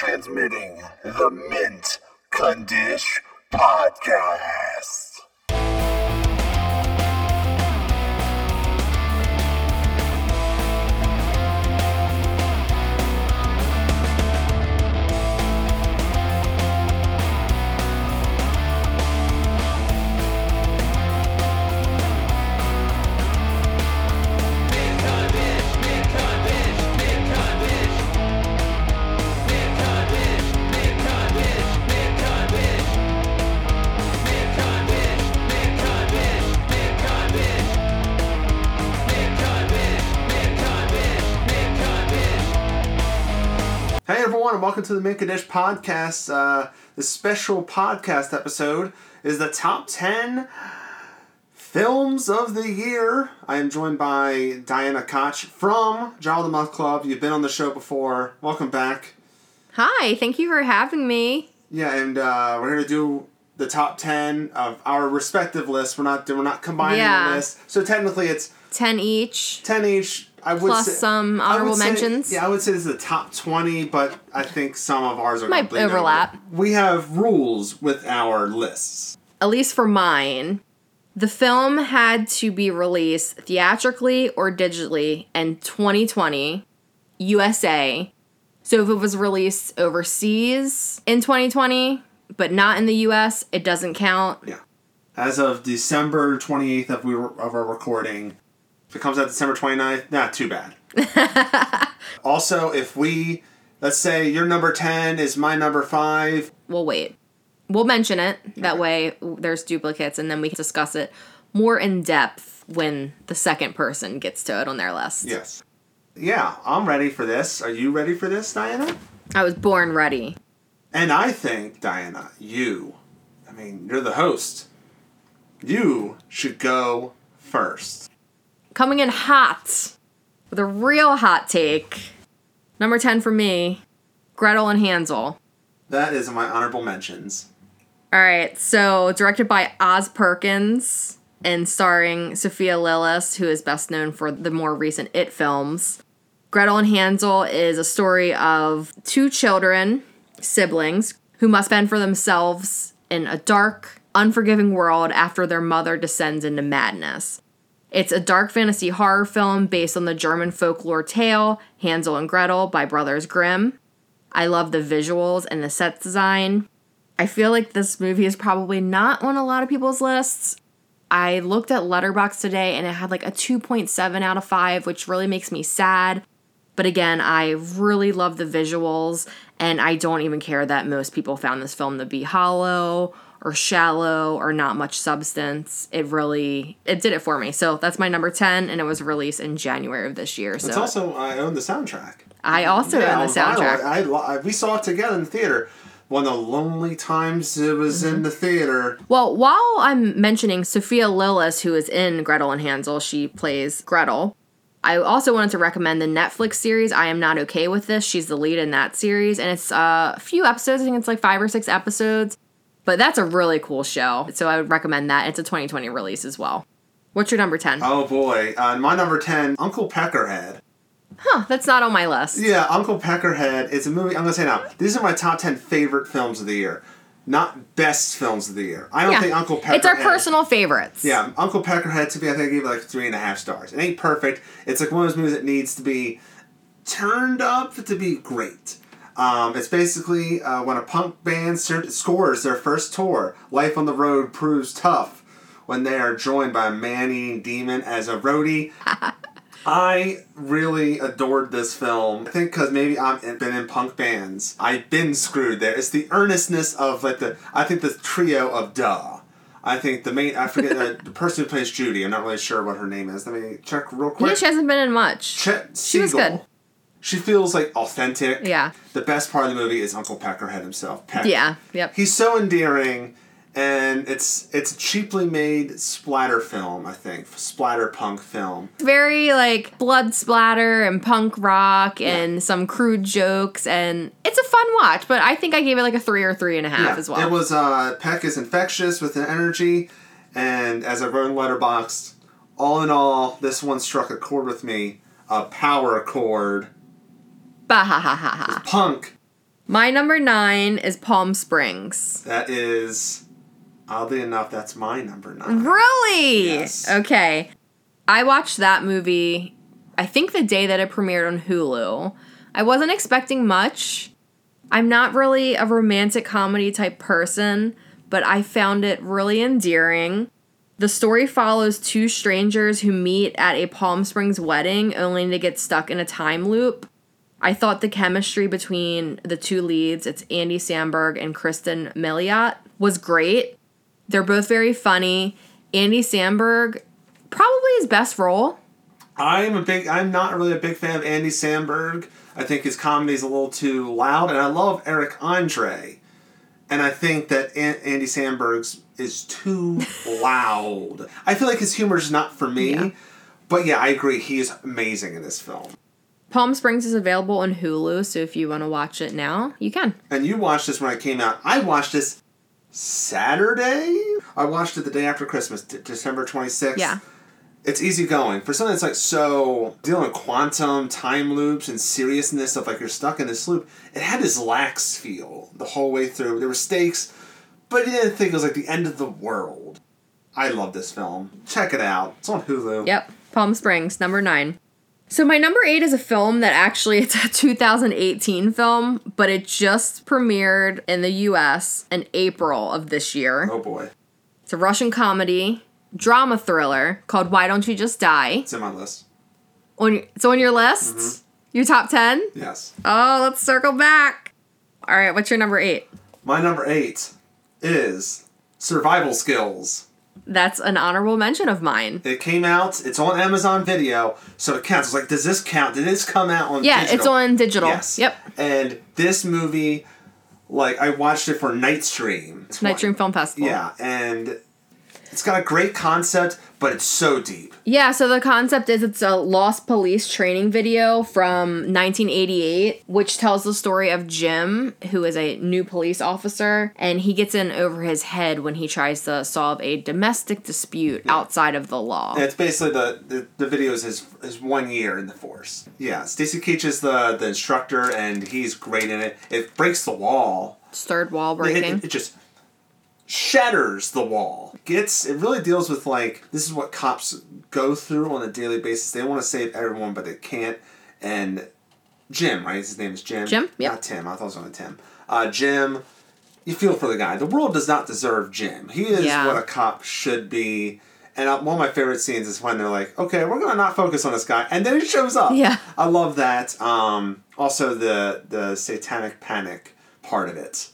transmitting the Mint Condish Podcast. Hey everyone, and welcome to the Make Dish podcast. Uh, the special podcast episode is the top 10 films of the year. I am joined by Diana Koch from Jar the Moth Club. You've been on the show before. Welcome back. Hi, thank you for having me. Yeah, and uh, we're here to do the top 10 of our respective lists. We're not we're not combining Yeah. the list. So technically it's 10 each. 10 each. I would Plus say, some honorable say- mentions. Yeah, I would say this is the top 20, but I think some of ours are Might over. overlap. We have rules with our lists. At least for mine. The film had to be released theatrically or digitally in 2020, USA. So if it was released overseas in 2020, but not in the US, it doesn't count. Yeah. As of December 28th of, we of our recording, if it comes out December 29th, not too bad. also, if we, let's say your number 10 is my number 5, We'll wait. We'll mention it. That way there's duplicates and then we can discuss it more in depth when the second person gets to it on their list. yes. Yeah, I'm ready for this. Are you ready for this, Diana? I was born ready. And I think, Diana, you, I mean, you're the host. You should go first. Coming in hot with a real hot take. Number 10 for me Gretel and Hansel. That is my honorable mentions. All right, so directed by Oz Perkins and starring Sophia Lillis, who is best known for the more recent It films. Gretel and Hansel is a story of two children, siblings, who must fend for themselves in a dark, unforgiving world after their mother descends into madness. It's a dark fantasy horror film based on the German folklore tale Hansel and Gretel by Brothers Grimm. I love the visuals and the set design. I feel like this movie is probably not on a lot of people's lists. I looked at Letterboxd today and it had like a 2.7 out of 5, which really makes me sad. But again, I really love the visuals and I don't even care that most people found this film to be hollow or shallow or not much substance. It really it did it for me. So that's my number 10 and it was released in January of this year. It's So also, I own the soundtrack. I also Yeah, own the soundtrack. I, I, we saw it together in the theater. One of the lonely times it was Mm-hmm. in the theater. Well, while I'm mentioning Sophia Lillis, who is in Gretel and Hansel, she plays Gretel. I also wanted to recommend the Netflix series I Am Not Okay with This. She's the lead in that series, and it's uh, a few episodes. I think it's like five or six episodes, but that's a really cool show. So I would recommend that. It's a 2020 release as well. What's your number 10? Oh boy. Uh, my number 10, Uncle Peckerhead. Huh, that's not on my list. Yeah, Uncle Peckerhead. It's a movie. I'm gonna say now. These are my top ten favorite films of the year, not best films of the year. I don't Yeah. think Uncle Peckerhead. It's our personal favorites. Yeah, Uncle Peckerhead to me, I think I gave it like three and a half stars. It ain't perfect. It's like one of those movies that needs to be turned up to be great. Um, it's basically uh, when a punk band ser- scores their first tour, life on the road proves tough when they are joined by a man-eating demon as a roadie. I really adored this film. I think because maybe I've been in punk bands, I've been screwed there. It's the earnestness of like the I think the trio of duh. I think the main I forget the, the person who plays Judy. I'm not really sure what her name is. Let me check real quick. Yeah, she hasn't been in much. Chet She was good. She feels like authentic. Yeah. The best part of the movie is Uncle Peckerhead himself. Peck. Yeah, yep. He's so endearing, and it's it's a cheaply made splatter film. I think splatter punk film. very like blood splatter and punk rock and some crude jokes and it's a fun watch but i think i gave it like a three or three and a half as well It was uh, Peck is infectious with an energy, and as I wrote in Letterboxd, all in all, this one struck a chord with me, a power chord. Bah ha ha ha ha Punk My number nine is Palm Springs. That is, oddly enough, that's my number nine. Really? Yes. Okay. I watched that movie, I think the day that it premiered on Hulu. I wasn't expecting much. I'm not really a romantic comedy type person, but I found it really endearing. The story follows two strangers who meet at a Palm Springs wedding only to get stuck in a time loop. I thought the chemistry between the two leads, it's Andy Samberg and Kristen Miliot, was great. They're both very funny. Andy Samberg, probably his best role. I'm a big. I'm not really a big fan of Andy Samberg. I think his comedy's a little too loud, and I love Eric Andre, and I think that An- Andy Samberg's is too loud. I feel like his humor is not for me. Yeah. But yeah, I agree. He is amazing in this film. Palm Springs is available on Hulu, so if you want to watch it now, you can. And you watched this when it came out. I watched this Saturday. I watched it the day after Christmas, D- December 26th. Yeah. It's easy going. For something that's like so dealing with quantum, time loops, and seriousness of like you're stuck in this loop, it had this lax feel the whole way through. There were stakes, but you didn't think it was like the end of the world. I love this film. Check it out. It's on Hulu. Yep, Palm Springs, number nine. So my number eight is a film that actually it's a 2018 film, but it just premiered in the U.S. in April of this year. Oh boy. It's a Russian comedy drama thriller called Why Don't You Just Die? It's in my list. On it's on your list. Mm-hmm. Your top ten. Yes. Oh, let's circle back. All right, what's your number eight? My number eight is Survival Skills. That's an honorable mention of mine. It came out. It's on Amazon Video, so it counts. It's like, does this count? Did this come out on? Yeah, digital? it's on digital. Yes. Yep. And this movie, like, I watched it for Night Stream. It's Night Stream Film Festival. Yeah, and it's got a great concept, but it's so deep. Yeah, so the concept is it's a lost police training video from 1988, which tells the story of Jim, who is a new police officer, and he gets in over his head when he tries to solve a domestic dispute outside of the law. And it's basically the the, the video is his, his one year in the force. Yeah, Stacy Keach is the the instructor, and he's great in it. It breaks the wall. Third wall It, breaking. it, it just shatters the wall. Gets it really deals with like this is what cops go through on a daily basis. They want to save everyone, but they can't. And Jim, right? His name is Jim. Jim, yep. Not Tim. I thought it was only Tim. Uh, Jim. You feel for the guy. The world does not deserve Jim. He is Yeah. what a cop should be. And uh, one of my favorite scenes is when they're like, "Okay, we're gonna not focus on this guy," and then he shows up. Yeah. I love that. Um, also, the the satanic panic part of it,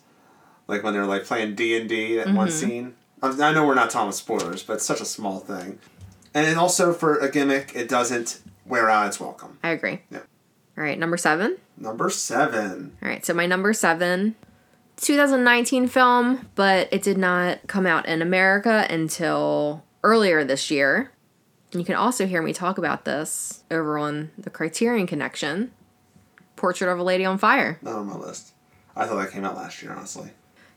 like when they're like playing D and D. That Mm-hmm. one scene. I, I know we're not talking spoilers, but it's such a small thing. And then also for a gimmick, it doesn't wear out its welcome. I agree. Yeah. All right, number seven. Number seven. All right, so my number seven, 2019 film, but it did not come out in America until earlier this year. And you can also hear me talk about this over on the Criterion Connection Portrait of a Lady on Fire. Not on my list. I thought that came out last year, honestly.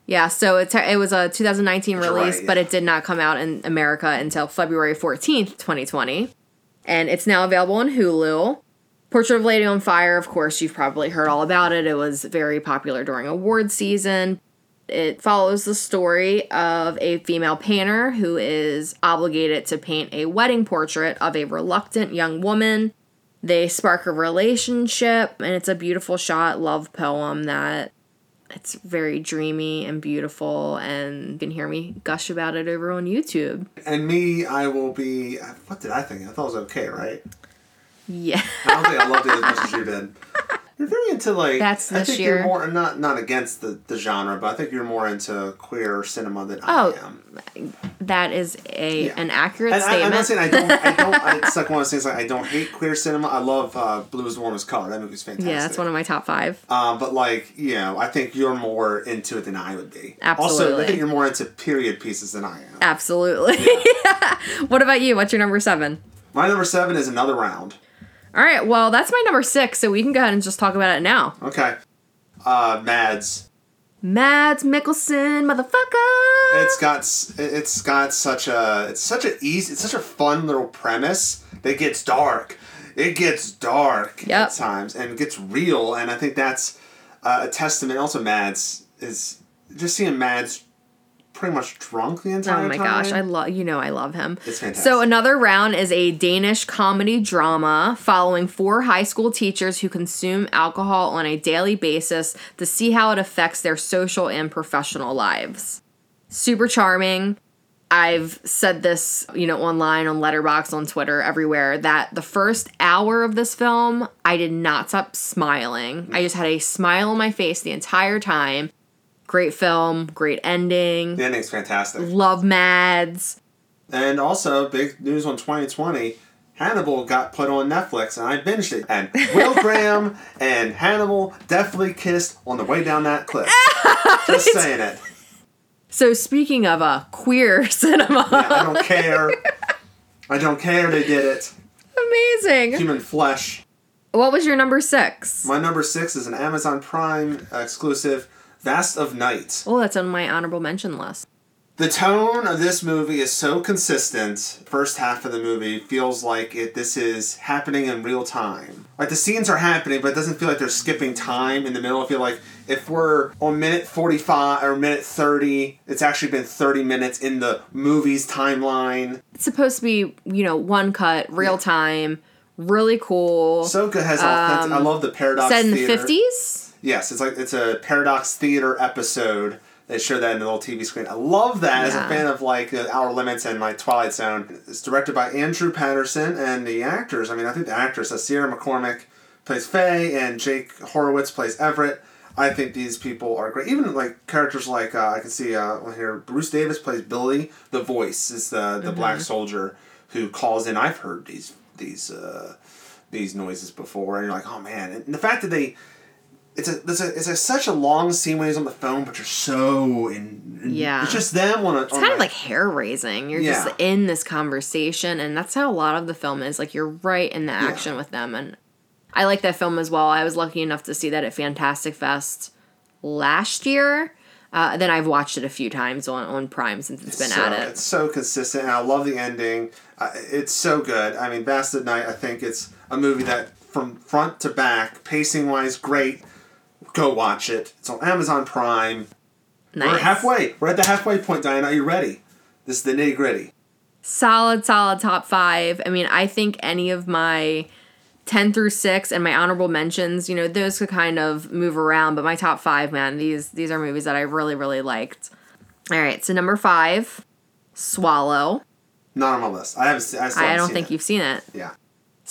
Yeah, so it, it was a 2019 You're release, right, but it did not come out in America until February 14th, 2020. And it's now available on Hulu. Portrait of Lady on Fire, of course, you've probably heard all about it. It was very popular during award season. It follows the story of a female painter who is obligated to paint a wedding portrait of a reluctant young woman. They spark a relationship, and it's a beautiful shot, love poem that it's very dreamy and beautiful, and you can hear me gush about it over on YouTube. And me, I will be. What did I think? I thought it was okay, right? Yeah. I don't think I loved it as much as you did. You're very into like. That's this I think year. you're more not not against the, the genre, but I think you're more into queer cinema than Oh, I am. Oh, that is a Yeah. an accurate And statement. I'm not saying I don't. I don't. I, it's like one of those things. Like I don't hate queer cinema. I love uh, Blue is the Warmest Color. That movie's fantastic. yeah, that's one of my top five. Um, but like you know, I think you're more into it than I would be. Also, I Absolutely. think you're more into period pieces than I am. Absolutely. what about you? What's your number seven? My number seven is another round. All right, well, that's my number six, so we can go ahead and just talk about it now. Okay. Uh, Mads. Mads Mikkelsen, motherfucker. It's got it's got such a it's such a easy it's such a fun little premise that gets dark. It gets dark Yep. at times and gets real, and I think that's uh, a testament. Also, Mads is just seeing Mads pretty much drunk the entire time. Oh my time. gosh, I love you know I love him. It's fantastic. So another round is a Danish comedy drama following four high school teachers who consume alcohol on a daily basis to see how it affects their social and professional lives. Super charming. I've said this, you know, online on Letterboxd, on Twitter, everywhere that the first hour of this film, I did not stop smiling. I just had a smile on my face the entire time. Great film, great ending. the ending's fantastic. Love Mads. And also, big news on 2020. Hannibal got put on Netflix and I binged it. And Will Graham and Hannibal definitely kissed on the way down that cliff. Just saying it. So speaking of uh, queer cinema, I don't care. I don't care they did it. amazing. Human flesh. What was your number six? My number six is an Amazon Prime exclusive, Vast of Night. Oh, that's on my honorable mention list. The tone of this movie is so consistent. First half of the movie feels like it this is happening in real time. Like the scenes are happening, but it doesn't feel like they're skipping time in the middle. I feel like if we're on minute 45 or minute 30, it's actually been 30 minutes in the movie's timeline. It's supposed to be, you know, one cut, real yeah. time, really cool. Soka has um, I love the paradox. Set in theater. the 50s? Yes, it's like it's a Paradox Theater episode. They show that in the little TV screen. I love that as a fan of like uh, Outer Limits and my Twilight Zone. It's directed by Andrew Patterson and the actors. I mean, I think the actress, uh, Sierra McCormick plays Faye and Jake Horowitz plays Everett. I think these people are great. Even like characters like uh, I can see uh, here Bruce Davis plays Billy. The voice is the the black soldier who calls in. I've heard these these uh, these noises before, and you're like, oh man! And the fact that they it's a it's a it's a, such a long scene when he's on the phone, but you're so in. in- Yeah. it's just them on a. It's kind of like hair raising. You're Yeah. just in this conversation, and that's how a lot of the film is. Like you're right in the action with them, and I like that film as well. I was lucky enough to see that at Fantastic Fest last year. Uh, then I've watched it a few times on, on Prime since it's been so, at it. It's so consistent, and I love the ending. Uh, it's so good. I mean, Vast of Night. I think it's a movie that from front to back, pacing wise, great. Go watch it. It's on Amazon Prime. Nice. We're halfway. We're at the halfway point, Diana. Are you ready? This is the nitty gritty. solid, solid top five. I mean, I think any of my 10 through 6 and my honorable mentions, you know, those could kind of move around, but my top five, man, these these are movies that I really, really liked. All right, so number five, Swallow. Not on my list. I haven't. I, I don't think it. you've seen it. Yeah.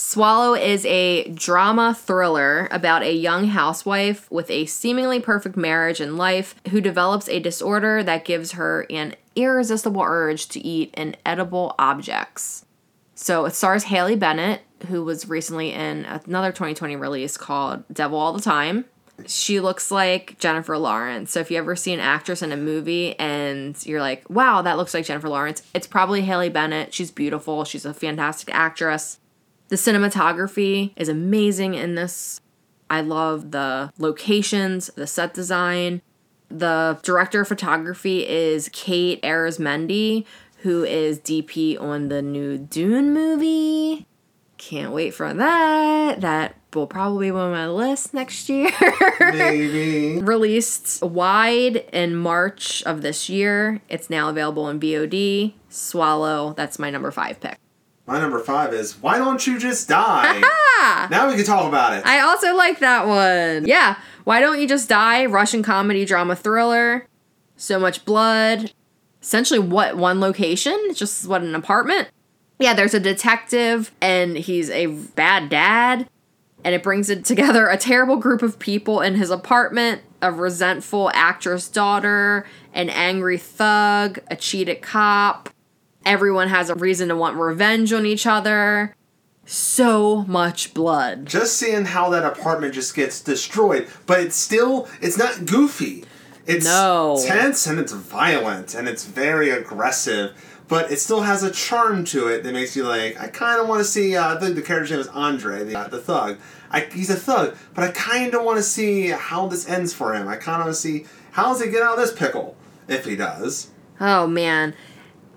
Swallow is a drama thriller about a young housewife with a seemingly perfect marriage and life who develops a disorder that gives her an irresistible urge to eat inedible objects. So it stars Haley Bennett, who was recently in another 2020 release called Devil All the Time. She looks like Jennifer Lawrence. So if you ever see an actress in a movie and you're like, wow, that looks like Jennifer Lawrence, it's probably Haley Bennett. She's beautiful. She's a fantastic actress. The cinematography is amazing in this. I love the locations, the set design. The director of photography is Kate Arizmendi, who is DP on the new Dune movie. Can't wait for that. That will probably be on my list next year. Maybe. Released wide in March of this year. It's now available in VOD. Swallow, that's my number five pick. My number five is Why Don't You Just Die? now we can talk about it. I also like that one. Yeah. Why don't you just die? Russian comedy drama thriller. So much blood. Essentially, what one location? It's just what an apartment. Yeah, there's a detective, and he's a bad dad, and it brings it together a terrible group of people in his apartment: a resentful actress daughter, an angry thug, a cheated cop. Everyone has a reason to want revenge on each other. So much blood. just seeing how that apartment just gets destroyed, but it's still it's not goofy. It's No. tense and it's violent and it's very aggressive, but it still has a charm to it that makes you like I kind of want to see. Uh, the the character's name is Andre, the, uh, the thug. I, he's a thug, but I kind of want to see how this ends for him. I kind of want to see how does he get out of this pickle if he does. Oh man,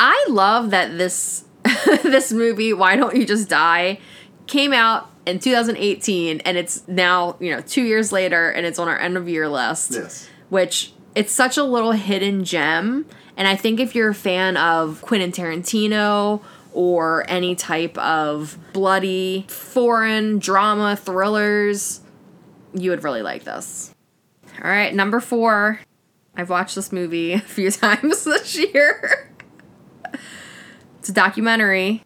I love that this this movie. Why don't you just die? Came out in 2018, and it's now you know two years later, and it's on our end of year list. Yes. Which it's such a little hidden gem, and I think if you're a fan of Quentin Tarantino or any type of bloody foreign drama thrillers, you would really like this. All right, number four. I've watched this movie a few times this year. it's a documentary.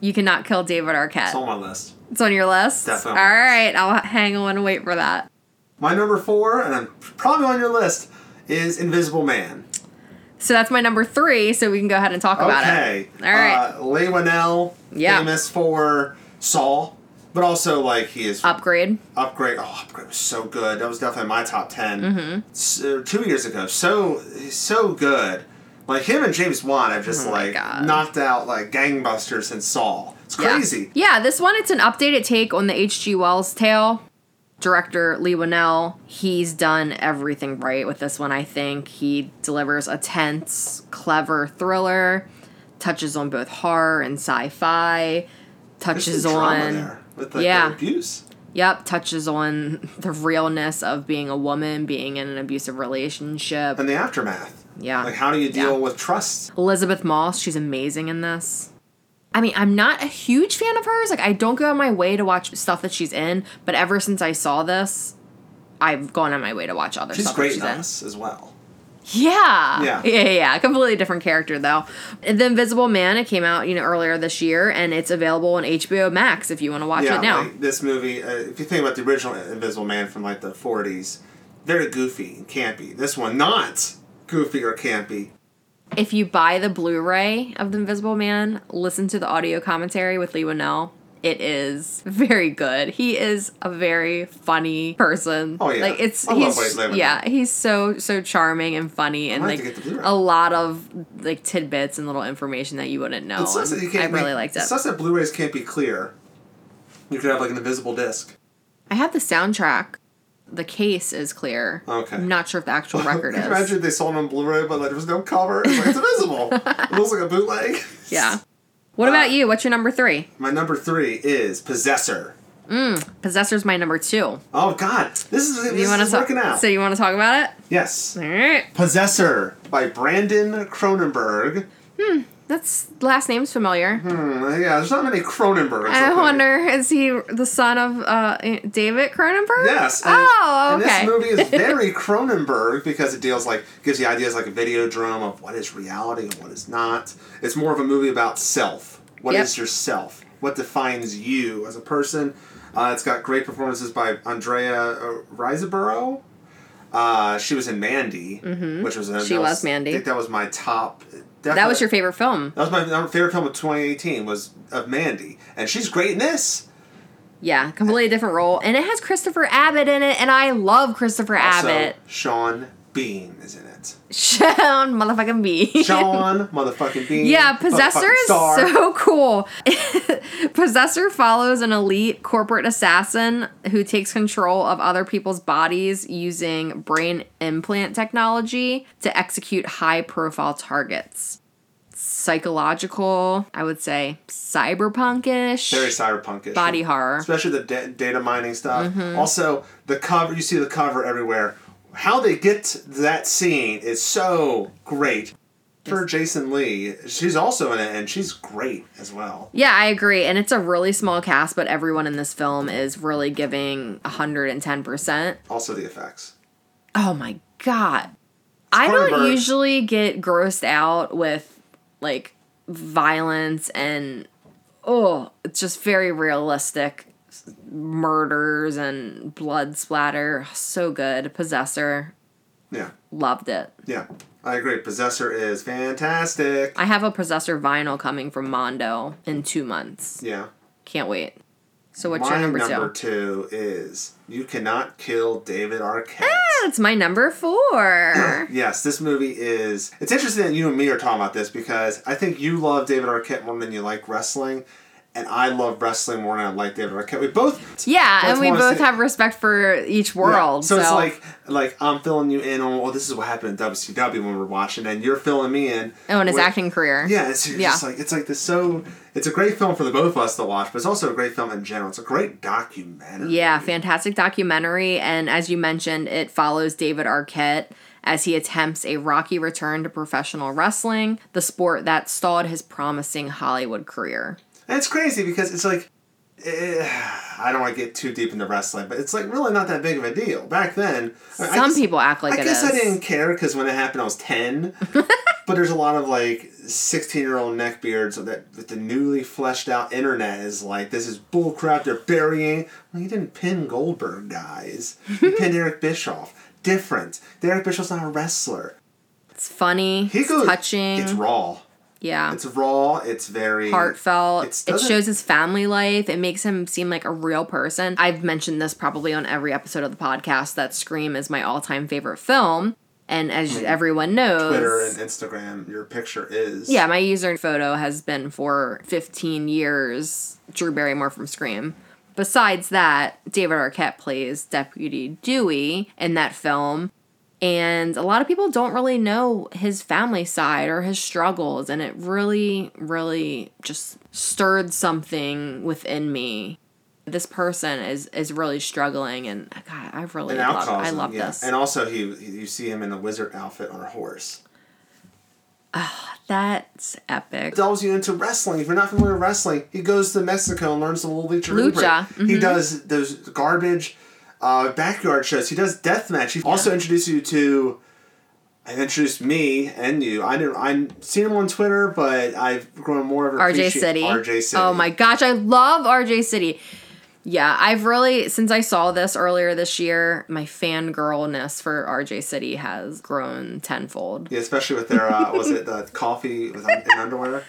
You cannot kill David Arquette. It's on my list. It's on your list? Definitely. All right, I'll hang on and wait for that. My number four, and I'm probably on your list, is Invisible Man. So that's my number three, so we can go ahead and talk about it. okay. All right. Uh, Leigh Whannell, Yeah. famous for Saw, but also like he is Upgrade. Upgrade. Oh, Upgrade was so good. That was definitely my top 10 Mm-hmm. S- uh, two years ago. So so good. Like him and James Wan have just Oh like God. knocked out like gangbusters since Saw. It's crazy. Yeah. this one, it's an updated take on the H.G. Wells tale. Director Leigh Whannell, he's done everything right with this one, I think. He delivers a tense, clever thriller, touches on both horror and sci fi, touches on. there with like yeah. the abuse. Yep, touches on the realness of being a woman, being in an abusive relationship. And the aftermath. Yeah. Like how do you deal Yeah. with trust? Elisabeth Moss, she's amazing in this. I mean, I'm not a huge fan of hers. Like, I don't go on my way to watch stuff that she's in, but ever since I saw this, I've gone on my way to watch other She's stuff great she's in in. us as well. Yeah. Yeah. Yeah, yeah, yeah. Completely different character though. The Invisible Man, it came out, you know, earlier this year and it's available on HBO Max if you want to watch yeah, it now. like this movie. Uh, if you think about the original Invisible Man from like the '40s, very goofy and campy. This one not goofy or campy. if you buy the Blu-ray of The Invisible Man, listen to the audio commentary with Leigh Whannell. It is very good. He is a very funny person. Oh, yeah. like it's I love he's what he's living. yeah he's so so charming and funny and like have to get the Blu-ray. a lot of like tidbits and little information that you wouldn't know. It you can't I really liked It it. sucks that Blu-rays can't be clear. You could have like an invisible disc. I have the soundtrack. The case is clear. Okay. I'm not sure if the actual record is. Imagine they sold it on Blu-ray, but like, there was no cover. It's like it's invisible. it looks like a bootleg. Yeah. What Uh, about you? What's your number three? My number three is Possessor. Mm, Possessor's my number two. Oh God, this is this You want is to talk? working out. So you want to talk about it? yes, All right. Possessor by Brandon Cronenberg. That's last name's familiar. Hmm, yeah, there's not many Cronenbergs. I wonder, is he the son of uh, David Cronenberg? Yes. and- Oh, And okay. this movie is very Cronenberg because it deals like gives you ideas like a Videodrome of what is reality and what is not. It's more of a movie about self. What is Yep. yourself? What defines you as a person? Uh, it's got great performances by Andrea uh, Riseborough. Uh, she was in Mandy, which was a, Mm-hmm. She was Mandy. I think that was my top. That was your favorite film. That was my favorite film of 2018 was of Mandy, and she's great in this. Yeah, completely different role. And it has Christopher Abbott in it, and I love Christopher Also, Abbott. Sean Bean is in it. Sean motherfucking Bean. Sean motherfucking Bean. Yeah, Possessor is so cool. Possessor follows an elite corporate assassin who takes control of other people's bodies using brain implant technology to execute high profile targets. Psychological, I would say cyberpunkish. very cyberpunkish. body horror. especially the da- data mining stuff. Mm-hmm. Also, the cover you see the cover everywhere. How they get to that scene is so great. For Jason Leigh, she's also in it, and she's great as well. Yeah, I agree. And it's a really small cast, but everyone in this film is really giving 110%. Also, the effects. Oh my god. I don't usually get grossed out with like violence and oh, it's just very realistic murders and blood splatter. So good. Possessor. Yeah, Loved it. yeah, I agree. Possessor is fantastic. I have a Possessor vinyl coming from Mondo in 2 months. Yeah. Can't wait. So what's My your number, number 2? two is You Cannot Kill David Arquette. Ah, that's my number 4. Yes, this movie is. It's interesting that you and me are talking about this because I think you love David Arquette more than you like wrestling, and I love wrestling more than I like David Arquette. We both Yeah, and we both have respect for each Yeah. world. So, it's like like I'm filling you in on well, this is what happened in WCW when we're watching, and you're filling me in. oh, and his acting career. Yeah, it's Yeah. just like it's like this so. It's a great film for the both of us to watch, but it's also a great film in general. It's a great documentary. Yeah, fantastic documentary. And as you mentioned, it follows David Arquette as he attempts a rocky return to professional wrestling, the sport that stalled his promising Hollywood career. And it's crazy because it's like, eh, I don't want to get too deep into wrestling, but it's like really not that big of a deal. Back then, Some guess- people act like I guess I didn't care because when it happened, I was 10. but there's a lot of like 16 year old neckbeards that with the newly fleshed out internet is like, this is bullcrap, they're burying. Well, you didn't pin Goldberg, guys. You pinned Eric Bischoff. Different. Eric Bischoff's not a wrestler. It's funny, He it's goes, touching. It's raw. Yeah. It's raw. It's very heartfelt. It's- It shows his family life. It makes him seem like a real person. I've mentioned this probably on every episode of the podcast that Scream is my all time favorite film. And as mm-hmm. everyone knows, Twitter and Instagram. Your picture is yeah, my user photo has been for 15 years Drew Barrymore from Scream. Besides that, David Arquette plays Deputy Dewey in that film. And a lot of people don't really know his family side or his struggles. And it really, really just stirred something within me. This person is is really struggling, and God, I really And love. I love yeah. this. And also, he he- you see him in a wizard outfit on a horse. That's epic. delves you into wrestling. If you're not familiar with wrestling, he goes to Mexico and learns the little lucha. Lucha, He mhm. does those garbage uh, backyard shows. He does deathmatch. He also introduced you to. I introduced me and you. I didn't. I seen him on Twitter, but I've grown more of a RJ City. RJ City. Oh my gosh, I love RJ City. Yeah, I've really since I saw this earlier this year, my fangirlness for RJ City has grown tenfold. Yeah, especially with their uh, was it the coffee with in underwear?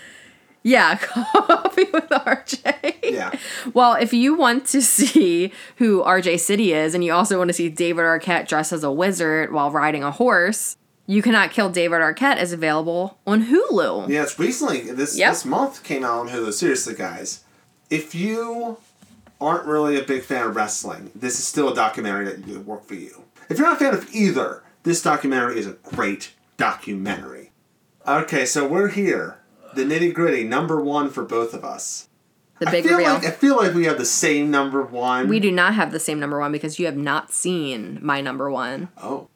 Yeah, coffee with RJ. Yeah. Well, if you want to see who RJ City is, and you also want to see David Arquette dressed as a wizard while riding a horse, You Cannot Kill David Arquette is available on Hulu. Yeah, it's recently this Yep. this month came out on Hulu. Seriously, guys, if you aren't really a big fan of wrestling, this is still a documentary that will work for you. If you're not a fan of either, this documentary is a great documentary. Okay, so we're here. The nitty gritty, number one for both of us. The I big feel reveal. like I feel like we have the same number one. we do not have the same number one because you have not seen my number one. Oh,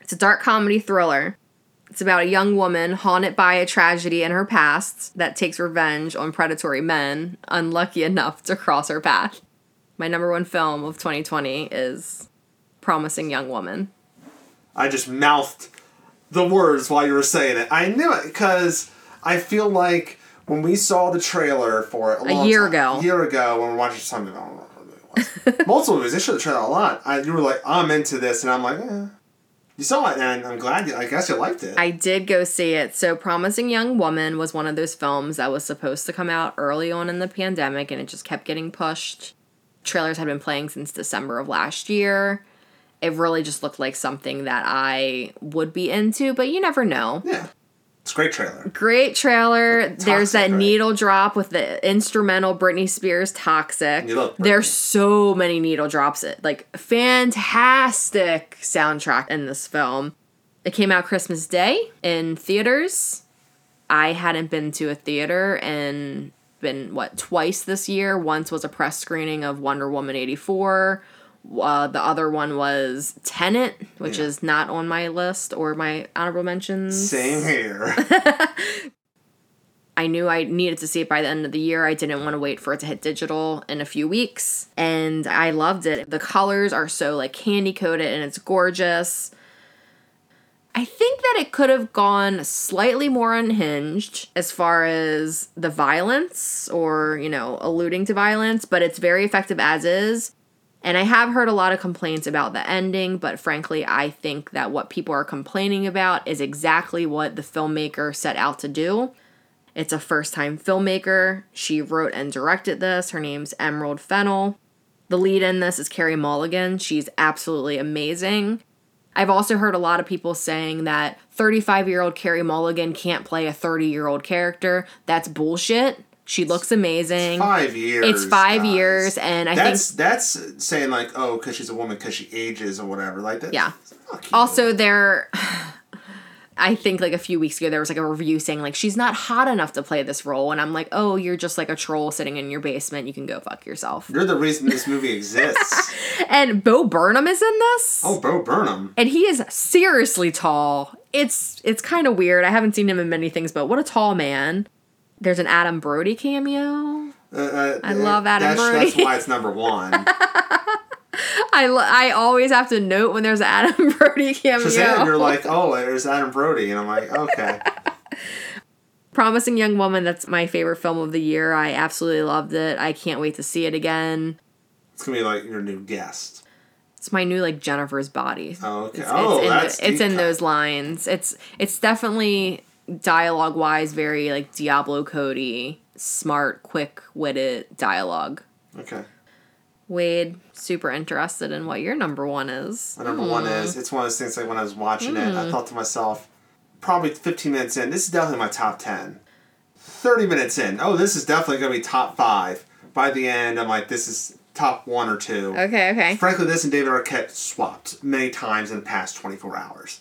It's a dark comedy thriller. It's about a young woman haunted by a tragedy in her past that takes revenge on predatory men unlucky enough to cross her path. My number one film of 2020 is Promising Young Woman. I just mouthed the words while you were saying it. I knew it because I feel like when we saw the trailer for it a, long year time- ago. a year ago when we were watching something, I don't know what multiple movies. They showed the trailer a lot. I, you were like, I'm into this, and I'm like, eh. You saw it, and I'm glad. You, I guess you liked it. I did go see it. So, Promising Young Woman was one of those films that was supposed to come out early on in the pandemic and it just kept getting pushed. Trailers had been playing since December of last year. It really just looked like something that I would be into, but you never know. yeah, it's a great trailer. Great trailer. There's that right? needle drop with the instrumental Britney Spears Toxic. Britney. There's so many needle drops. It like fantastic soundtrack in this film. It came out Christmas Day in theaters. I hadn't been to a theater and been what twice this year. Once was a press screening of Wonder Woman 84. Uh, the other one was Tenet, which Yeah. is not on my list or my honorable mentions. Same here. I knew I needed to see it by the end of the year. I didn't want to wait for it to hit digital in a few weeks. And I loved it. The colors are so like candy coated and it's gorgeous. I think that it could have gone slightly more unhinged as far as the violence or, you know, alluding to violence, but it's very effective as is. And I have heard a lot of complaints about the ending, but frankly, I think that what people are complaining about is exactly what the filmmaker set out to do. It's a first time filmmaker. She wrote and directed this. Her name's Emerald Fennell. The lead in this is Carey Mulligan. She's absolutely amazing. I've also heard a lot of people saying that 35 year old Carey Mulligan can't play a 30 year old character. That's bullshit. She looks amazing. Five years. It's five guys. years, and I that's think that's saying like, oh, because she's a woman, because she ages or whatever. Like that. Yeah. also there. I think like a few weeks ago there was like a review saying like she's not hot enough to play this role, and I'm like, oh, you're just like a troll sitting in your basement. You can go fuck yourself. you're the reason this movie exists. And Bo Burnham is in this. oh, Bo Burnham. and he is seriously tall. It's it's kind of weird. I haven't seen him in many things, but what a tall man. There's an Adam Brody cameo. Uh, uh, I love Adam that's, Brody. That's why it's number one. I, lo- I always have to note when there's an Adam Brody cameo. Then you're like, oh, there's Adam Brody, and I'm like, okay. Promising Young Woman, that's my favorite film of the year. I absolutely loved it. I can't wait to see it again. It's gonna be like your new guest. It's my new like Jennifer's Body. Oh, okay. It's, oh, it's in, that's it's in those lines. It's it's definitely dialogue wise very like Diablo Cody, smart, quick witted dialogue. Okay. Wade, super interested in what your number one is. My number one is it's one of those things like when I was watching it, Hmm. I thought to myself, probably 15 minutes in, this is definitely my top 10. 30 minutes in, oh, this is definitely going to be top five. By the end, I'm like, this is top one or two. Okay, okay. Frankly, this and David Arquette swapped many times in the past 24 hours.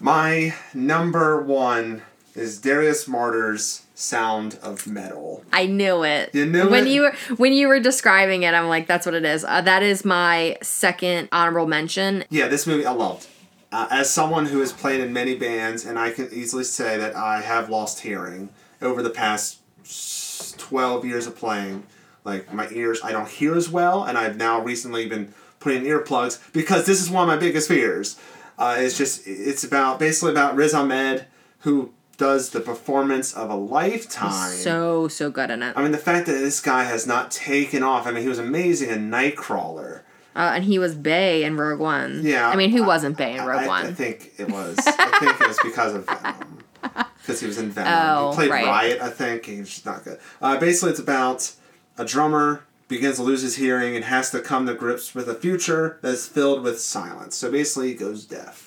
My number one is Darius Marder's Sound of Metal. I knew it. You knew when it? you were when you were describing it, I'm like, that's what it is. Uh, that is my second honorable mention. Yeah, this movie I loved. Uh, as someone who has played in many bands, and I can easily say that I have lost hearing over the past 12 years of playing. Like, my ears, I don't hear as well, and I've now recently been putting in earplugs because this is one of my biggest fears. Uh, it's just, it's about, basically about Riz Ahmed, who does the performance of a lifetime. So so good in it. I mean, the fact that this guy has not taken off, I mean, he was amazing in Nightcrawler. Uh, and he was Bay in Rogue One. Yeah, I mean, who I- wasn't Bay in Rogue I, One? I think it was. I think it was because of Venom. Because he was in Venom. Oh, he played right. Riot, I think. He's just not good. Uh, basically, it's about a drummer begins to lose his hearing and has to come to grips with a future that is filled with silence. So basically, he goes deaf.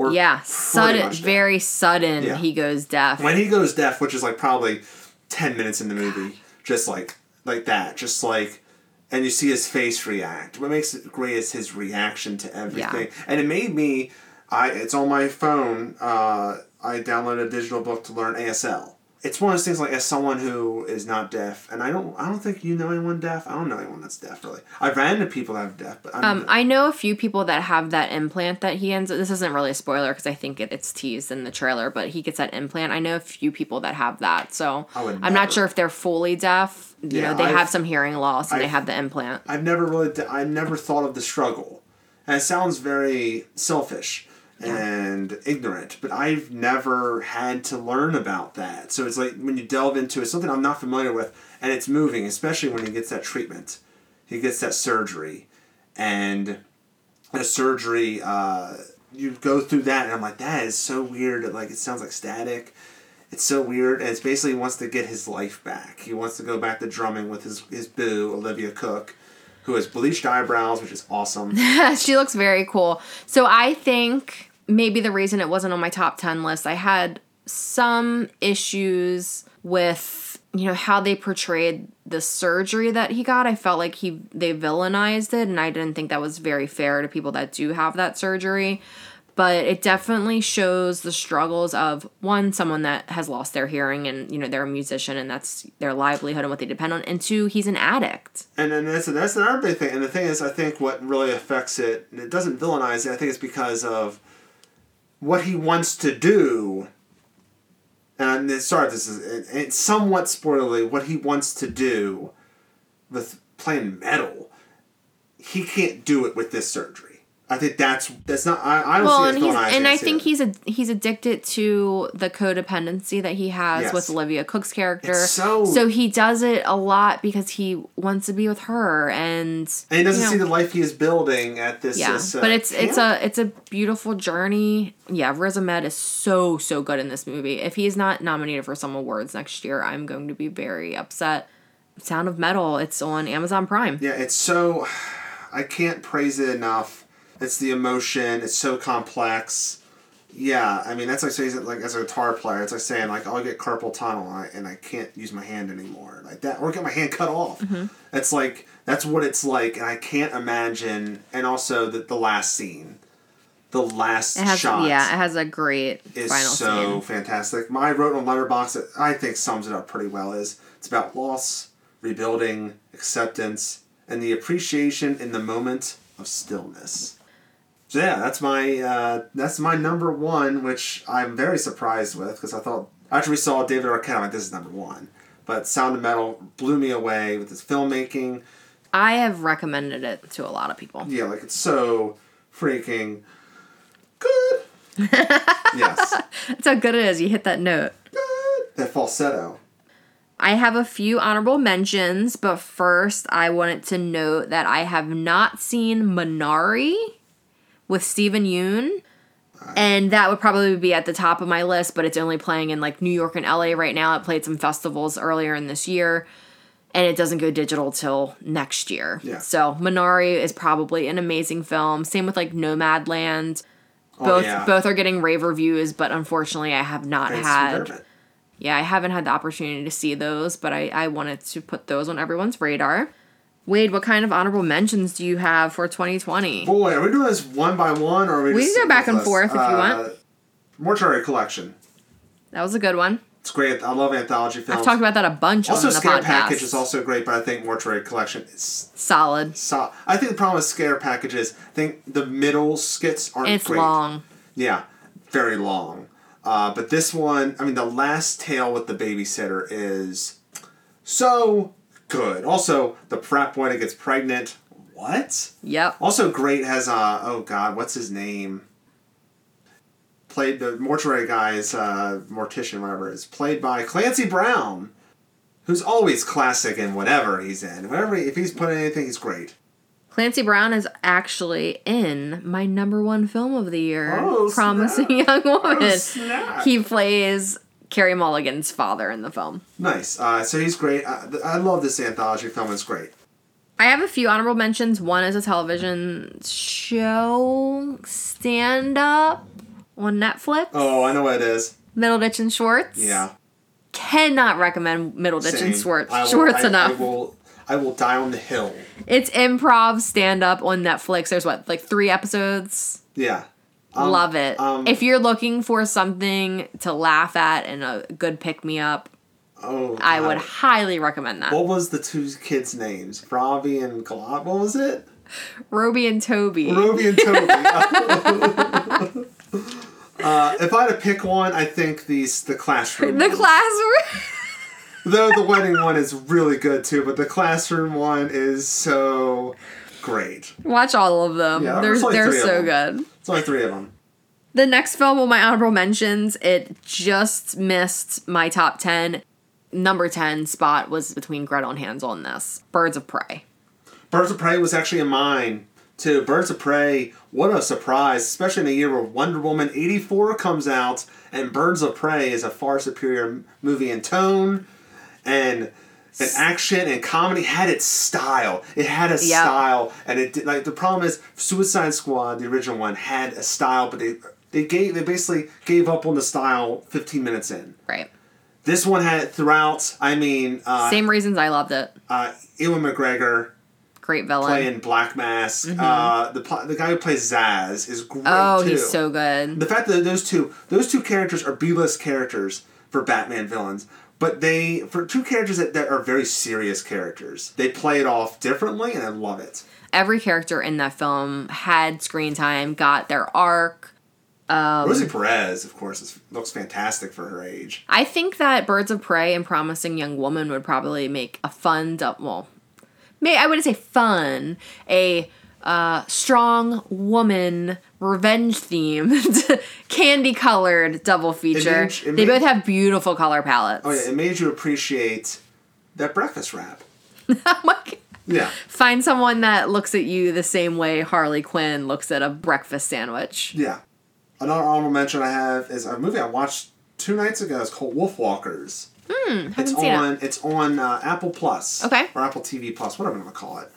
Or yeah, sudden, very sudden. Yeah. He goes deaf. When he goes deaf, which is like probably ten minutes in the movie, just like like that, just like, and you see his face react. What makes it great is his reaction to everything, and it made me. I it's on my phone. Uh, I downloaded a digital book to learn ASL. It's one of those things like as someone who is not deaf, and I don't I don't think you know anyone deaf. I don't know anyone that's deaf really. I've ran into people that have deaf, but I'm, Um, I know a few people that have that implant that he ends. This isn't really a spoiler because I think it, it's teased in the trailer, but he gets that implant. I know a few people that have that, so I'm never. not sure if they're fully deaf. You Yeah, know, they I've- have some hearing loss and they I've- have the implant. I've never really, i never thought of the struggle. And it sounds very selfish and ignorant, but I've never had to learn about that. So it's like when you delve into it, something I'm not familiar with, and it's moving, especially when he gets that treatment. He gets that surgery, and the surgery, uh, you go through that, and I'm like, that is so weird. Like, it sounds like static. It's so weird, and it's basically he wants to get his life back. He wants to go back to drumming with his, his boo, Olivia Cooke, who has bleached eyebrows, which is awesome. she looks very cool. So I think maybe the reason it wasn't on my top 10 list, I had some issues with you know how they portrayed the surgery that he got. I felt like he they villainized it and I didn't think that was very fair to people that do have that surgery. But it definitely shows the struggles of one, someone that has lost their hearing and you know they're a musician and that's their livelihood and what they depend on, and two, he's an addict. And then that's that's another big thing. And the thing is, I think what really affects it, and it doesn't villainize it. I think it's because of what he wants to do. And sorry, this is it's somewhat spoilerly. What he wants to do with playing metal, he can't do it with this surgery. I think that's that's not. I, I don't well, see and he's and I it. think he's a he's addicted to the codependency that he has Yes. with Olivia Cooke's character. It's so- so he does it a lot because he wants to be with her, and and he doesn't you know, see the life he is building at this. yeah. this, uh, but it's it's a it's a beautiful journey. Yeah, Riz Ahmed is so so good in this movie. If he's not nominated for some awards next year, I'm going to be very upset. Sound of Metal. It's on Amazon Prime. Yeah, it's so. I can't praise it enough. It's the emotion. It's so complex. Yeah, I mean that's like saying like as a guitar player, it's like saying like oh, I get carpal tunnel and I, and I can't use my hand anymore like that, or get my hand cut off. Mm-hmm. It's like that's what it's like, and I can't imagine. And also the the last scene, the last It has shot, yeah, it has a great is final It's so scene. fantastic. My wrote on Letterboxd that I think sums it up pretty well. Is it's about loss, rebuilding, acceptance, and the appreciation in the moment of stillness. So yeah, that's my uh, that's my number one, which I'm very surprised with because I thought after we saw David Arquette, I'm like this is number one. But Sound of Metal blew me away with its filmmaking. I have recommended it to a lot of people. Yeah, like it's so freaking good. yes, That's how good it is. You hit that note. good. That falsetto. I have a few honorable mentions, but first I wanted to note that I have not seen Minari with Steven Yeun. And that would probably be at the top of my list, but it's only playing in like New York and LA right now. It played some festivals earlier in this year, and it doesn't go digital till next year. Yeah. So Minari is probably an amazing film. Same with like Nomadland. Oh, Both yeah. both are getting rave reviews, but unfortunately I have not Thanks, had yeah, I haven't had the opportunity to see those, but I, I wanted to put those on everyone's radar. Wade, what kind of honorable mentions do you have for 2020? Boy, are we doing this one by one, or are we? We just can go back and list? forth if you want. Uh, Mortuary Collection. That was a good one. It's great. I love anthology films. I've talked about that a bunch also, on the Scare podcast. Package is also great, but I think Mortuary Collection is Solid. so. I think the problem with Scare Package is I think the middle skits aren't It's great. long. Yeah, very long. Uh, but this one, I mean, the last tale with the babysitter is so good. Also, the frat boy that gets pregnant. What? Yep. Also great has uh oh god, what's his name? Played the mortuary guy is uh mortician, whatever it is, played by Clancy Brown, who's always classic in whatever he's in. Whatever if he's put in anything, he's great. Clancy Brown is actually in my number one film of the year, Oh, Promising snap. Young Woman. Oh. He plays Carey Mulligan's father in the film. Nice. Uh, so he's great. I, I love this anthology film. It's great. I have a few honorable mentions. One is a television show stand up on Netflix. Oh, I know what it is. Middleditch and Schwartz. Yeah. Cannot recommend Middleditch Same. and Schwartz. I will- Schwartz I- enough. I will. I will die on the hill. It's improv stand up on Netflix. There's what, like three episodes? Yeah. Um, Love it. um, if you're looking for something to laugh at and a good pick me up, Oh. I God. would highly recommend that. What was the two kids' names? Robbie and Galot. What was it? Roby and Toby. Ruby and Toby. uh, if I had to pick one, I think these the classroom. the classroom. Though the wedding one is really good too, but the classroom one is so great. Watch all of them. Yeah, they're they're so good. It's only three of them. The next film on my honorable mentions, it just missed my top 10. Number 10 spot was between Gretel and Hansel and this. Birds of Prey. Birds of Prey was actually in mine too. Birds of Prey, what a surprise, especially in a year where Wonder Woman 84 comes out and Birds of Prey is a far superior movie in tone and and action and comedy had its style. It had a Yeah. style and it did, like the problem is Suicide Squad, the original one had a style but they they gave they basically gave up on the style 15 minutes in. Right. This one had it throughout. I mean, uh, Same reasons I loved it. uh, Ewan McGregor, Great villain. playing Black Mask. Uh, the the guy who plays Zsasz is great oh, too. he's so good. the fact that those two those two characters are B list characters for Batman villains, but they for two characters that, that are very serious characters, they play it off differently, and I love it. Every character in that film had screen time, got their arc. Um, Rosie Perez, of course, is, looks fantastic for her age. I think that Birds of Prey and Promising Young Woman would probably make a fun, dou- well, may I wouldn't say fun, a uh, strong woman revenge themed, candy colored double feature. made- it they both have beautiful color palettes. Oh yeah, it made you appreciate that breakfast wrap. Oh my God. Yeah, Find someone that looks at you the same way Harley Quinn looks at a breakfast sandwich. yeah. Another honorable mention I have is a movie I watched two nights ago. It's called Wolfwalkers. Hmm, haven't It's on. it. It's on uh, Apple Plus. Okay. Or Apple TV Plus, whatever I'm gonna call it.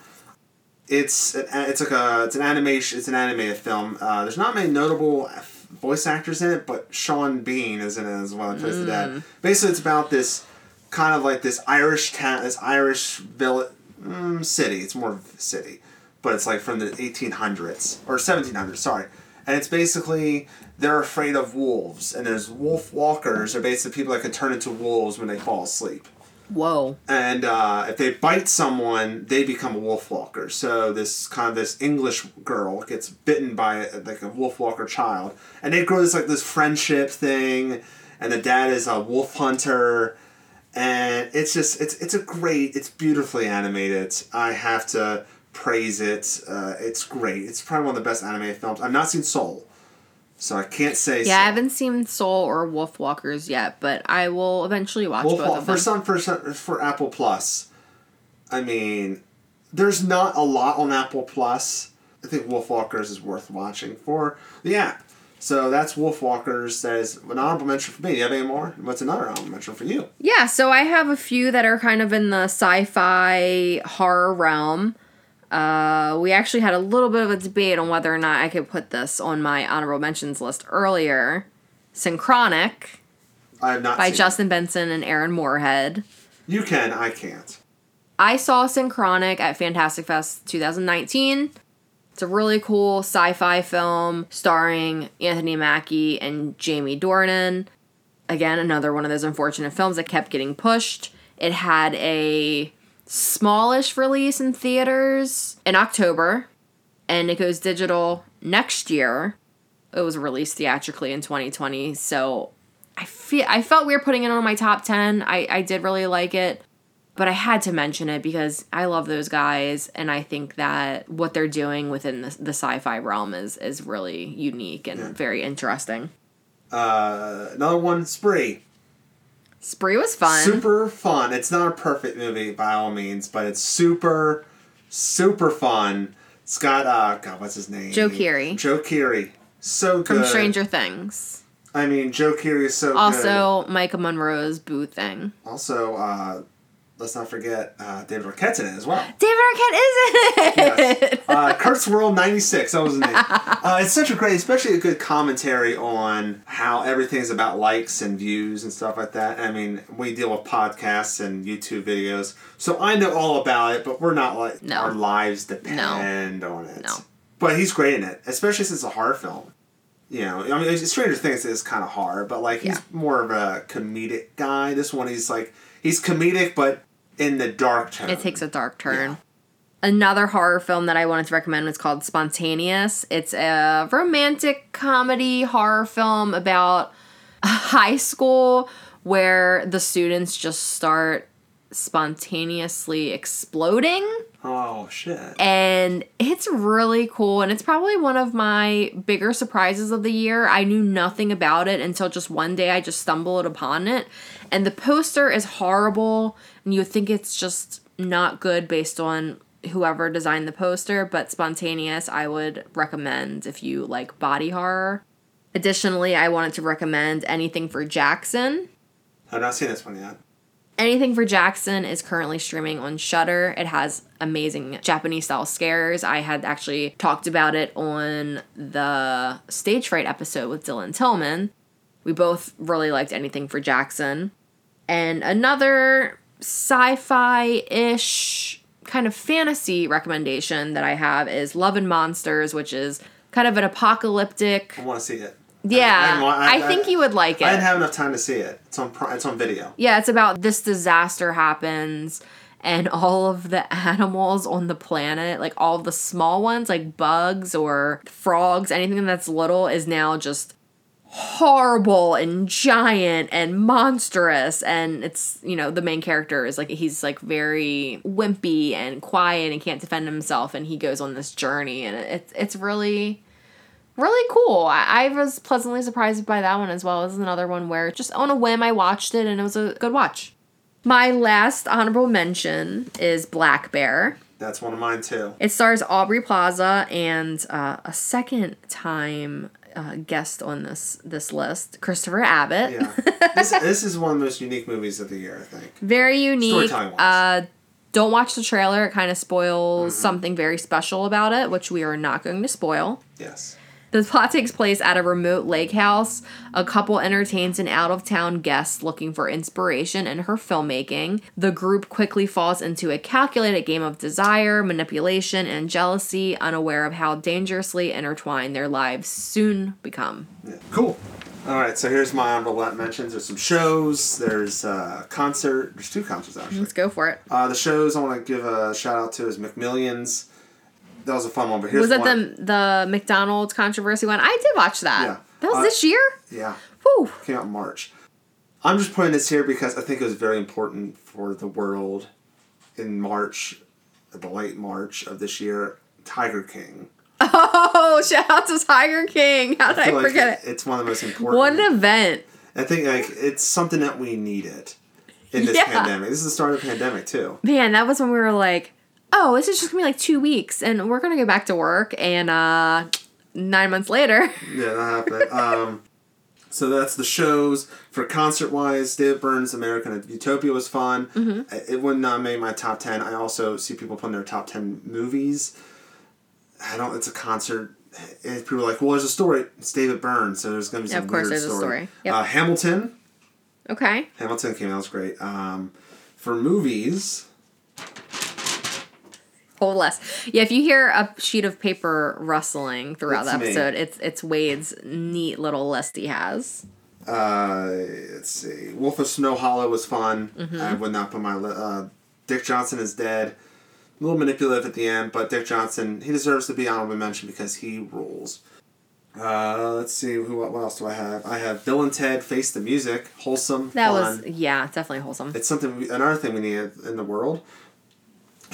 It's an, it's like a it's an animation. It's an animated film. Uh, there's not many notable voice actors in it, but Sean Bean is in it as well. Plays the dad. Basically, it's about this kind of like this Irish town, this Irish village mm, city. It's more city, but it's like from the eighteen hundreds or seventeen hundreds. Sorry, and it's basically they're afraid of wolves, and there's wolf walkers. Are basically people that can turn into wolves when they fall asleep Whoa. and uh, if they bite someone, they become a wolf walker. So this kind of this English girl gets bitten by like a wolf walker child, and they grow this like this friendship thing, and the dad is a wolf hunter, and it's just it's it's a great, it's beautifully animated. I have to praise it. Uh, it's great. It's probably one of the best animated films. I've not seen Soul, so I can't say. Yeah, I haven't seen Soul or Wolf Walkers yet, but I will eventually watch Wolf both Walk- of for them. some for some for Apple Plus. I mean, there's not a lot on Apple Plus. I think Wolf Walkers is worth watching for the app. So that's Wolf Walkers. That is an honorable mention for me. Do you have any more? What's another honorable mention for you? Yeah, so I have a few that are kind of in the sci-fi horror realm. Uh, we actually had a little bit of a debate on whether or not I could put this on my honorable mentions list earlier. Synchronic I have not by seen it. Justin Benson and Aaron Moorhead. You can. I can't. I saw Synchronic at Fantastic Fest 2019. It's a really cool sci-fi film starring Anthony Mackie and Jamie Dornan. Again, another one of those unfortunate films that kept getting pushed. It had a smallish release in theaters in October, and it goes digital next year. It was released theatrically in 2020, so I feel I felt weird putting it on my top 10. I, I did really like it but I had to mention it because I love those guys, and I think that what they're doing within the, the sci-fi realm is is really unique and very interesting. Uh, another one, Spree. Spree was fun. Super fun. It's not a perfect movie by all means, but it's super, super fun. It's got uh, God, what's his name? Joe Keery. Joe Keery. So good. from Stranger Things. I mean, Joe Keery is so good. Also, Maika Monroe's Boo thing. Also, uh, let's not forget uh, David Arquette's in it as well. David Arquette is in it. Yes. Uh, Kurt's World '96. That was his name. Uh, it's such a great, especially a good commentary on how everything's about likes and views and stuff like that. I mean, we deal with podcasts and YouTube videos, so I know all about it. But we're not like No. our lives depend on it. No. But he's great in it, especially since it's a horror film. You know, I mean, Stranger Things is kind of hard, but like he's more of a comedic guy. This one, he's like he's comedic, but in the dark turn. It takes a dark turn. Yeah. Another horror film that I wanted to recommend was called Spontaneous. It's a romantic comedy horror film about a high school where the students just start spontaneously exploding. Oh shit! And it's really cool. And it's probably one of my bigger surprises of the year. I knew nothing about it until just one day I just stumbled upon it. And the poster is horrible. And you think it's just not good based on whoever designed the poster. But Spontaneous, I would recommend if you like body horror. Additionally, I wanted to recommend Anything for Jackson. I've not seen this one yet. Anything for Jackson is currently streaming on Shudder. It has amazing Japanese style scares. I had actually talked about it on the Stage Fright episode with Dylan Tillman. We both really liked Anything for Jackson. And another sci fi ish kind of fantasy recommendation that I have is Love and Monsters, which is kind of an apocalyptic. I want to see it. Yeah, I- I- I, think you would like it. I didn't have enough time to see it. It's on. It's on video. Yeah, it's about this disaster happens and all of the animals on the planet, like all the small ones, like bugs or frogs, anything that's little is now just horrible and giant and monstrous and it's you know the main character is like he's like very wimpy and quiet and can't defend himself and he goes on this journey and it's it's really really cool. I, I was pleasantly surprised by that one as well. as another one where just on a whim I watched it and it was a good watch. My last honorable mention is Black Bear. That's one of mine too. It stars Aubrey Plaza and uh, a second time uh, guest on this this list, Christopher Abbott. Yeah. this, this is one of the most unique movies of the year, I think. Very unique. Uh, don't watch the trailer. It kind of spoils Mm-hmm. something very special about it, which we are not going to spoil. Yes. The plot takes place at a remote lake house. A couple entertains an out of town guest looking for inspiration in her filmmaking. The group quickly falls into a calculated game of desire, manipulation, and jealousy, unaware of how dangerously intertwined their lives soon become. Yeah. Cool. All right, so here's my honorable mentions. There's some shows. There's a concert. There's two concerts actually. Let's go for it. Uh, the shows I want to give a shout out to is McMillions. That was a fun one, but here's Was that the the McDonald's controversy one? I did watch that. Yeah. That was Uh, this year? Yeah, Whew. came out in March. I'm just putting this here because I think it was very important for the world in March, the late March of this year. Tiger King. Oh, shout out to Tiger King. How did I, like forget it? It's one of the most important. What an event. I think like it's something that we needed in this Yeah. pandemic. This is the start of the pandemic too. Man, that was when we were like, oh, this is just gonna be like two weeks and we're gonna go back to work and uh nine months later. Yeah, that happened. um, so that's the shows for concert wise. David Burns' American Utopia was fun. Mm-hmm. It would not make my top ten. I also see people putting their top ten movies. I don't. It's a concert. And people are like, well, there's a story. It's David Burns, so there's gonna be some Yeah, of course weird there's a story. Yep. Uh, Hamilton. Okay. Hamilton came out. was great. Um, for movies, Less. Yeah, if you hear a sheet of paper rustling throughout That's the me. episode, it's it's Wade's neat little list he has. Uh, let's see. Wolf of Snow Hollow was fun. Mm-hmm. I would not put my. Li- uh, Dick Johnson is dead. A little manipulative at the end, but Dick Johnson he deserves to be honorable mention because he rules. Uh, let's see who. What, what else do I have? I have Bill and Ted Face the Music. Wholesome. That fun. was yeah, definitely wholesome. It's something. We, another thing we need in the world.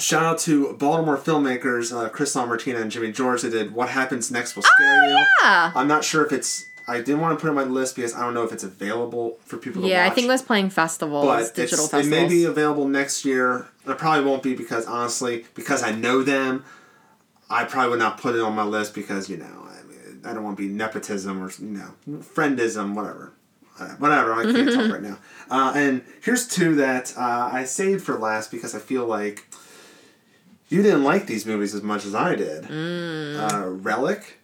Shout out to Baltimore filmmakers uh, Chris Martina and Jimmy George. They did What Happens Next Will Scare You. Oh, yeah. I'm not sure if it's. I didn't want to put it on my list because I don't know if it's available for people to watch. Yeah, watch. I think it was playing festivals, but digital festivals. it may be available next year. It probably won't be because honestly, because I know them, I probably would not put it on my list because you know I, mean, I don't want to be nepotism or you know friendism, whatever, Uh, whatever. I can't talk right now. Uh, and here's two that uh, I saved for last because I feel like you didn't like these movies as much as I did. Mm. Uh, Relic.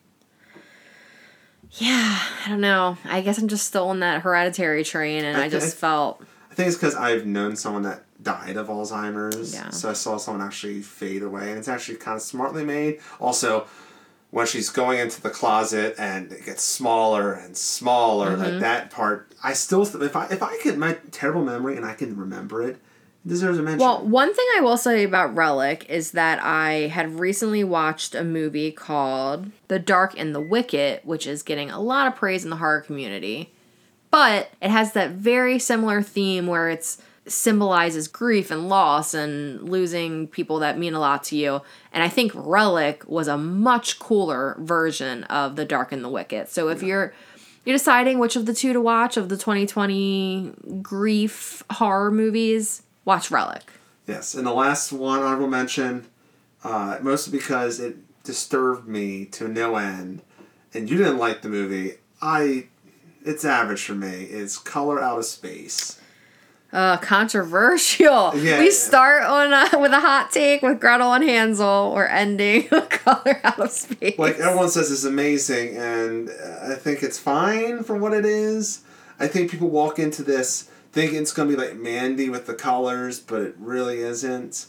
Yeah, I don't know. I guess I'm just still on that hereditary train, and I Okay. just felt I think it's because I've known someone that died of Alzheimer's. Yeah. So I saw someone actually fade away, and it's actually kind of smartly made. Also, when she's going into the closet and it gets smaller and smaller, Mm-hmm. like that part, I still if I if I get my terrible memory and I can remember it deserves a mention. Well, one thing I will say about Relic is that I had recently watched a movie called The Dark and the Wicked, which is getting a lot of praise in the horror community. But it has that very similar theme where it's symbolizes grief and loss and losing people that mean a lot to you. And I think Relic was a much cooler version of The Dark and the Wicked. So if you're you're deciding which of the two to watch of the 2020 grief horror movies, watch Relic. Yes, and the last one honorable mention, uh, mostly because it disturbed me to no end, and you didn't like the movie. I, it's average for me. Is Color Out of Space. Uh, controversial. Yeah, we yeah. start on a, with a hot take with Gretel and Hansel. We're ending with Color Out of Space. Like everyone says, it's amazing, and I think it's fine for what it is. I think people walk into this thinking it's gonna be like Mandy with the colors, but it really isn't.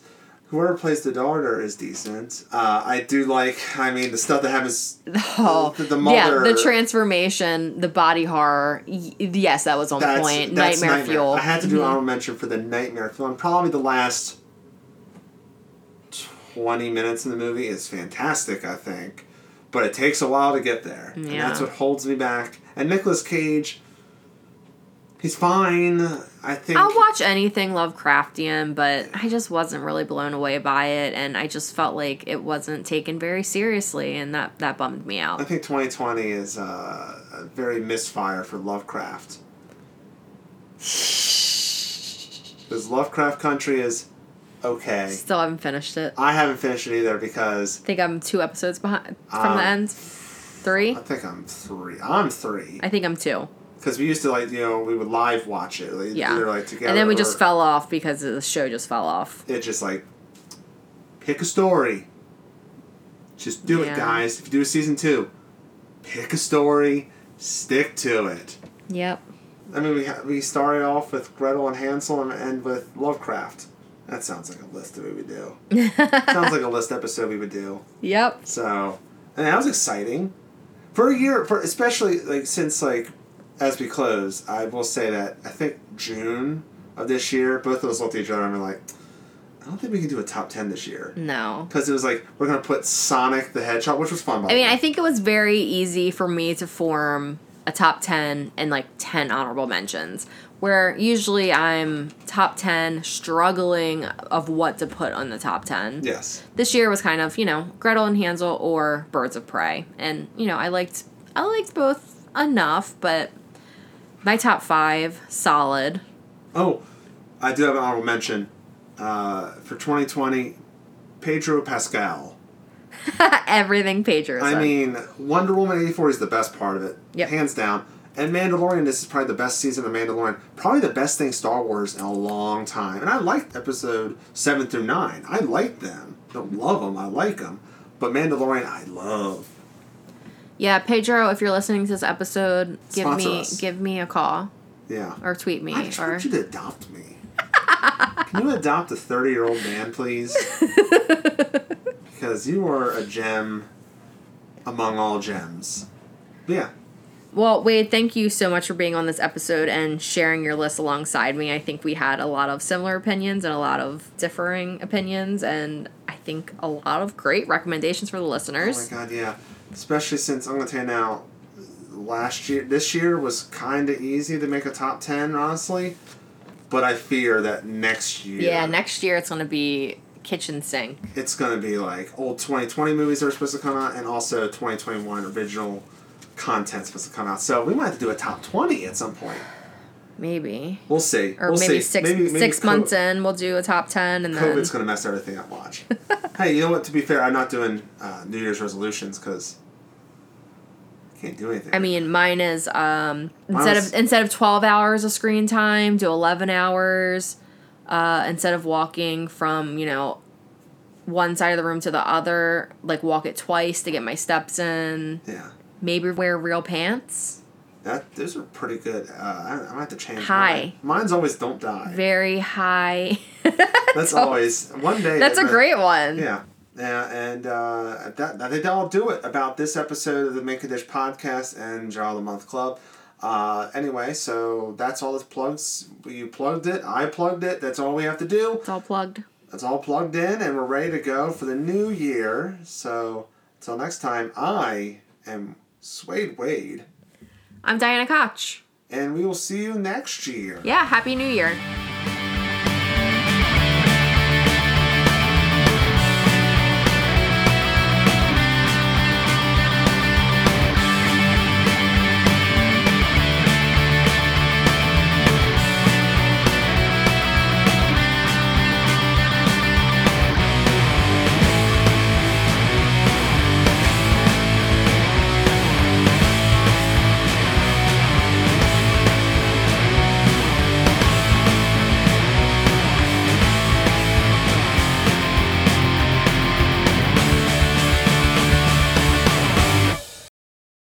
Whoever plays the daughter is decent. Uh, I do like. I mean, the stuff that happens. oh, the, the yeah, the transformation, the body horror. Y- yes, that was on That's, point. that's Nightmare, Fuel. I had to do Mhm. honorable mention for the Nightmare Fuel. And probably the last twenty minutes of the movie is fantastic. I think, but it takes a while to get there, and that's what holds me back. And Nicolas Cage, he's fine. I think. I'll watch anything Lovecraftian, but I just wasn't really blown away by it, and I just felt like it wasn't taken very seriously, and that that bummed me out. I think twenty twenty is uh, a very misfire for Lovecraft. Because Lovecraft Country is okay. Still haven't finished it. I haven't finished it either because I think I'm two episodes behind from Um, the end. Three. I think I'm three. I'm three. I think I'm two. Because we used to like you know we would live watch it like, Yeah. like together And then we just fell off because the show just fell off. it just like pick a story just do it guys if you do a season two pick a story, stick to it. Yep. I mean, we ha- we started off with Gretel and Hansel and end with Lovecraft. That sounds like a list that we would do. sounds like a list episode we would do. Yep. So, and that was exciting for a year. For especially like since like as we close, I will say that I think June of this year, both of us looked at each other and were like, I don't think we can do a top ten this year No. because it was like we're gonna put Sonic the Hedgehog, which was fun. By I the mean, way. I think it was very easy for me to form a top 10 and like 10 honorable mentions, where usually I'm top 10 struggling of what to put on the top 10. yes. This year was kind of, you know, Gretel and Hansel or Birds of Prey. And, you know, I liked I liked both enough, but my top 5 solid. Oh, I do have an honorable mention uh, for 2020. Pedro Pascal. Everything Pedro I mean, Wonder Woman 84 is the best part of it. Yep. Hands down. And Mandalorian, this is probably the best season of Mandalorian. Probably the best thing Star Wars in a long time. And I liked episode 7 through 9. I like them. Don't love them, I like them. But Mandalorian, I love. Yeah, Pedro, if you're listening to this episode, give Sponsor me us. give me a call Yeah. or tweet me I just or want you to adopt me. Can you adopt a 30 year old man, please? because you are a gem among all gems. Yeah. Well, Wade, thank you so much for being on this episode and sharing your list alongside me. I think we had a lot of similar opinions and a lot of differing opinions, and I think a lot of great recommendations for the listeners. Oh my listeners. god, yeah. Especially since I'm gonna tell you now, last year, this year was kind of easy to make a top ten, honestly. But I fear that next year, yeah, next year it's going to be kitchen sink. it's gonna be like old 2020 movies that are supposed to come out, and also 2021 original content supposed to come out. So we might have to do a top 20 at some point. Maybe. We'll see. Or we'll maybe see. six Maybe- maybe six months in, we'll do a top 10 and then. COVID's gonna mess everything up. Watch. hey, you know what? To be fair, I'm not doing uh, New Year's resolutions because I can't do anything. I mean, mine is um, Mine instead was- of instead of twelve hours of screen time, do eleven hours. Uh, instead of walking from you know one side of the room to the other, like walk it twice to get my steps in. yeah, Maybe wear real pants. That those are pretty good. Uh, I, I might have to change. High. Mine. Mine's always don't die. Very high. That's always one day. That's a that- great one. Yeah. Yeah, and uh, that, I think that'll do it about this episode of the Make a Dish podcast and Jar of the Month Club. Uh, anyway, so that's all the plugs. You plugged it. I plugged it. That's all we have to do. It's all plugged. It's all plugged in, and we're ready to go for the new year. So until next time, I am Swade Wade, I'm Diana Koch. and we will see you next year. Yeah, happy new year.